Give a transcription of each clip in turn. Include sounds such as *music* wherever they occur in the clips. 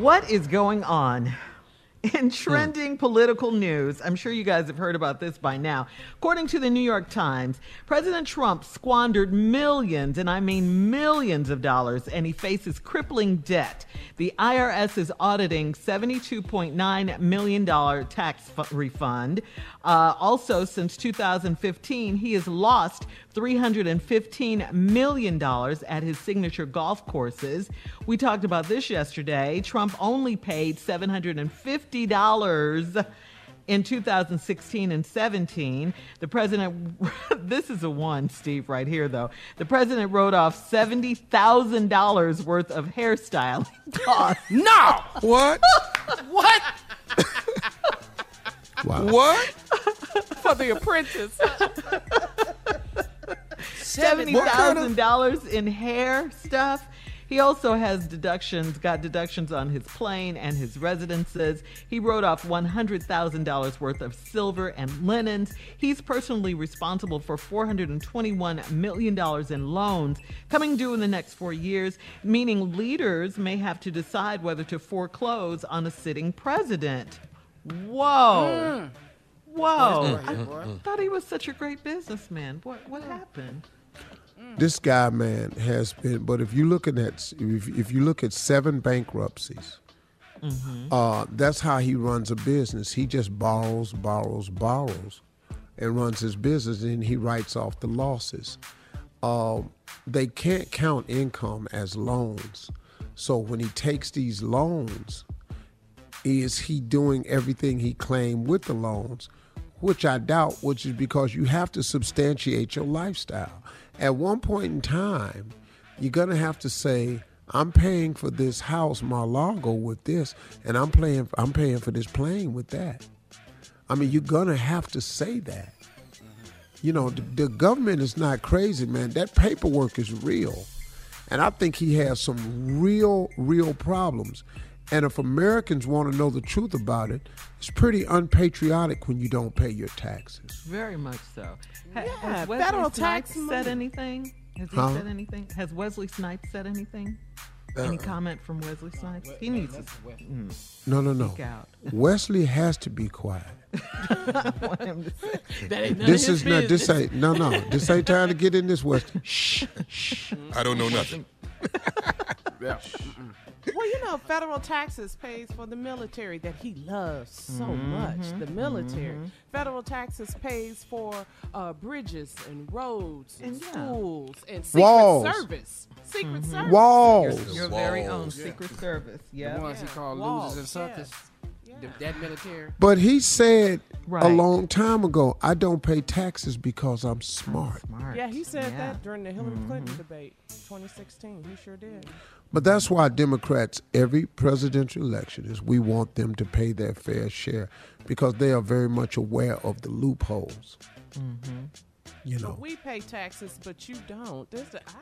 What is going on? In hmm. trending political news, I'm sure you guys have heard about this by now. According to the New York Times, President Trump squandered millions, and I mean millions of dollars, and he faces crippling debt. The IRS is auditing $72.9 million tax fu- refund. Uh, also, since 2015, he has lost $315 million at his signature golf courses. We talked about this yesterday. Trump only paid $750 in 2016 and 17. The president, *laughs* this is a one, Steve, right here, though. The president wrote off $70,000 worth of hairstyling *laughs* costs. No! What? What? *laughs* Wow. What? For the apprentice. seventy thousand dollars in hair stuff. He also has deductions, got deductions on his plane and his residences. He wrote off $100,000 worth of silver and linens. He's personally responsible for $421 million in loans coming due in the next four years, meaning leaders may have to decide whether to foreclose on a sitting president. Whoa. Whoa. I thought he was such a great businessman. What, what happened? This guy, man, has been. But if you looking at if, if you look at seven bankruptcies, uh, that's how he runs a business. He just borrows, borrows, borrows, and runs his business, and he writes off the losses. Um, they can't count income as loans. So when he takes these loans, is he doing everything he claimed with the loans? Which I doubt, which is because you have to substantiate your lifestyle. At one point in time, you're going to have to say, I'm paying for this house, Mar-Lago, with this, and I'm paying, I'm paying for this plane with that. I mean, you're to have to say that. You know, the, the government is not crazy, man. That paperwork is real. And I think he has some real, real problems. And if Americans want to know the truth about it, it's pretty unpatriotic when you don't pay your taxes. Very much so. Ha- Yeah, has Wesley federal Snipes tax said anything? Has he Huh? said anything? Has Wesley Snipes said anything? Any comment from Wesley Snipes? He needs to mm, No, no, no. speak out. *laughs* Wesley has to be quiet. I want him to say. That ain't none This is not. This ain't. No, no. This ain't time to get in this Wesley. *laughs* Shh. I don't know nothing. *laughs* Well, you know, federal taxes pays for the military that he loves so Mm-hmm. much. The military. Federal taxes pays for uh, bridges and roads and, And yeah. schools and secret Walls. service. Secret Mm-hmm. service. Walls. Your very own Walls. Secret Service. Yeah. The ones he called Walls, losers and suckers. Yeah. That military. But he said a long time ago, I don't pay taxes because I'm smart. Smart. Yeah, he said Yeah. that during the Hillary Clinton Mm-hmm. debate, 2016. He sure did. But that's why Democrats, every presidential election, is we want them to pay their fair share because they are very much aware of the loopholes. Mm-hmm. You know, But we pay taxes, but you don't. There's a, I,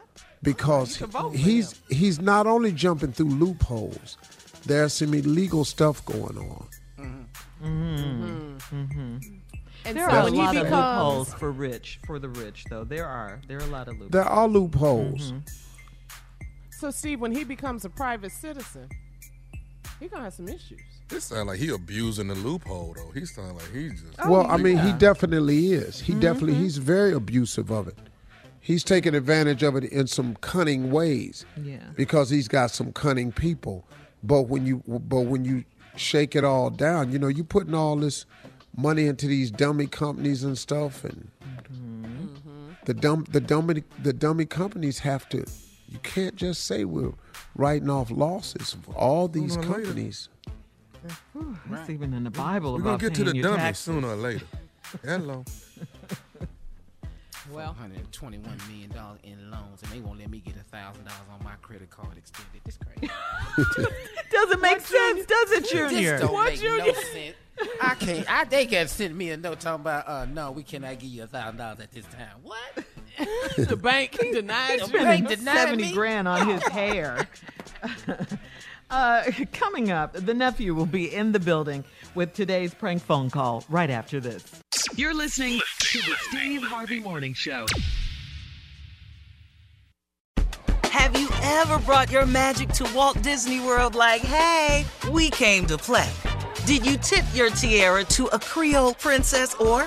because you can he's he's not only jumping through loopholes, there's some illegal stuff going on. Mm-hmm. Mm-hmm. and There so are a when he lot of loopholes for rich, for the rich, though. There are. There are a lot of loopholes. There are loopholes. So Steve, when he becomes a private citizen, he gonna have some issues. This sounds like he abusing the loophole though. He sound like he just. Oh, well, I mean, he definitely is. He definitely Mm-hmm. he's very abusive of it. He's taking advantage of it in some cunning ways. Yeah. Because he's got some cunning people. But when you but when you shake it all down, you know, you putting all this money into these dummy companies and stuff and the dumb the dummy the dummy companies have to you can't just say we're writing off losses. For all these Sooner or later. companies That's even in the Bible We're gonna get to the paying dummy taxes. sooner or later. Hello. *laughs* Well, $121 million in loans, and they won't let me get $1,000 on my credit card extended. This crazy. *laughs* Doesn't make sense, does it, Junior? This don't What, make Junior? no sense. I can't. I, they can send me a note talking about, uh, no, we cannot give you $1,000 at this time. What? *laughs* the bank denied you. spending denied 70 me? grand on his *laughs* hair. *laughs* uh, coming up, the nephew will be in the building with today's prank phone call right after this. You're listening to the Steve Harvey Morning Show. Have you ever brought your magic to Walt Disney World like, hey, we came to play? Did you tip your tiara to a Creole princess or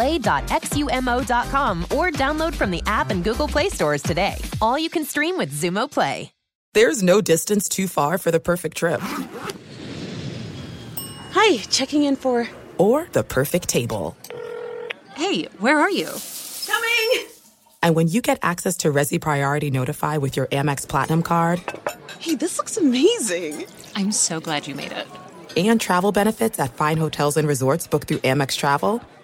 play.xumo.com or download from the app and Google Play stores today. All you can stream with Xumo Play. There's no distance too far for the perfect trip. Hi, checking in for. Or the perfect table. Hey, where are you? Coming! And when you get access to Resy Priority Notify with your Amex Platinum card, Hey, this looks amazing! I'm so glad you made it. and travel benefits at fine hotels and resorts booked through Amex Travel,